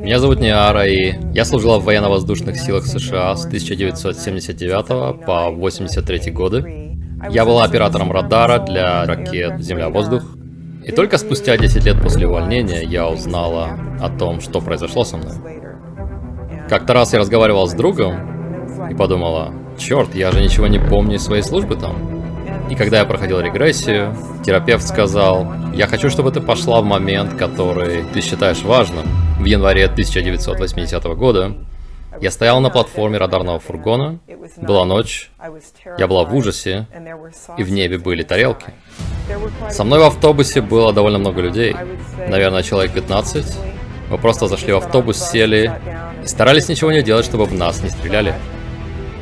Меня зовут Ниара, и я служила в военно-воздушных силах США с 1979 по 83 годы. Я была оператором радара для ракет «Земля-воздух». И только спустя 10 лет после увольнения я узнала о том, что произошло со мной. Как-то раз я разговаривал с другом и подумала, черт, я же ничего не помню из своей службы там. И когда я проходил регрессию, терапевт сказал, я хочу, чтобы ты пошла в момент, который ты считаешь важным. В январе 1980 года я стоял на платформе радарного фургона, была ночь, я была в ужасе, и в небе были тарелки. Со мной в автобусе было довольно много людей, наверное, человек 15. Мы просто зашли в автобус, сели и старались ничего не делать, чтобы в нас не стреляли.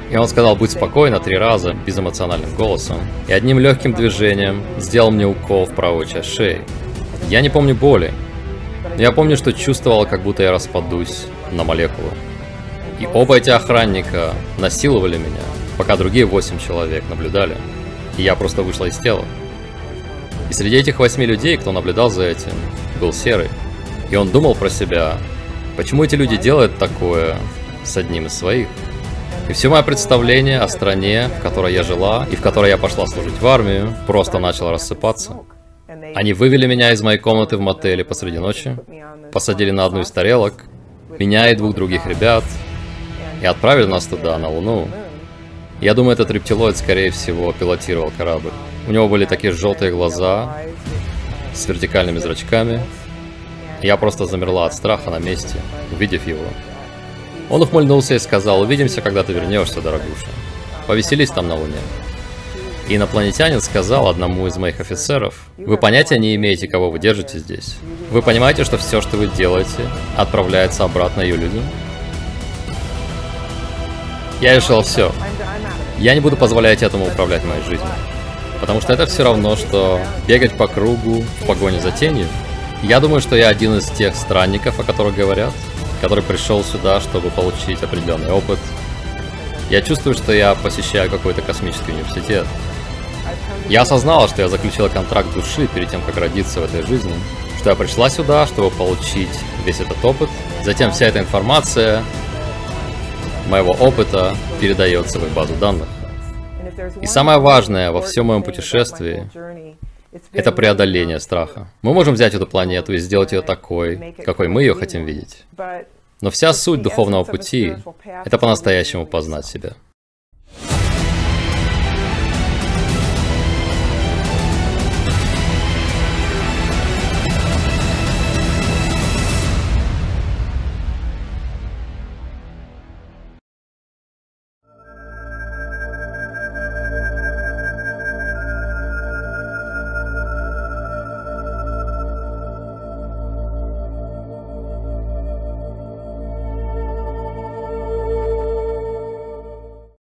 И он сказал «Будь спокойно» три раза, безэмоциональным голосом. И одним легким движением сделал мне укол в правую часть шеи. Я не помню боли. Я помню, что чувствовал, как будто я распадусь на молекулу. И оба эти охранника насиловали меня, пока другие восемь человек наблюдали. И я просто вышла из тела. И среди этих восьми людей, кто наблюдал за этим, был Серый. И он думал про себя, почему эти люди делают такое с одним из своих. И все мое представление о стране, в которой я жила и в которой я пошла служить в армию, просто начало рассыпаться. Они вывели меня из моей комнаты в мотеле посреди ночи, посадили на одну из тарелок, меня и двух других ребят, и отправили нас туда, на Луну. Я думаю, этот рептилоид, скорее всего, пилотировал корабль. У него были такие желтые глаза с вертикальными зрачками. Я просто замерла от страха на месте, увидев его. Он ухмыльнулся и сказал, увидимся, когда ты вернешься, дорогуша. Повеселись там на Луне. Инопланетянин сказал одному из моих офицеров, вы понятия не имеете, кого вы держите здесь. Вы понимаете, что все, что вы делаете, отправляется обратно ее людям? Я решил все. Я не буду позволять этому управлять моей жизнью. Потому что это все равно, что бегать по кругу в погоне за тенью. Я думаю, что я один из тех странников, о которых говорят, который пришел сюда, чтобы получить определенный опыт. Я чувствую, что я посещаю какой-то космический университет. Я осознала, что я заключила контракт души перед тем, как родиться в этой жизни, что я пришла сюда, чтобы получить весь этот опыт. Затем вся эта информация моего опыта передается в базу данных. И самое важное во всем моем путешествии это преодоление страха. Мы можем взять эту планету и сделать ее такой, какой мы ее хотим видеть. Но вся суть духовного пути — это по-настоящему познать себя.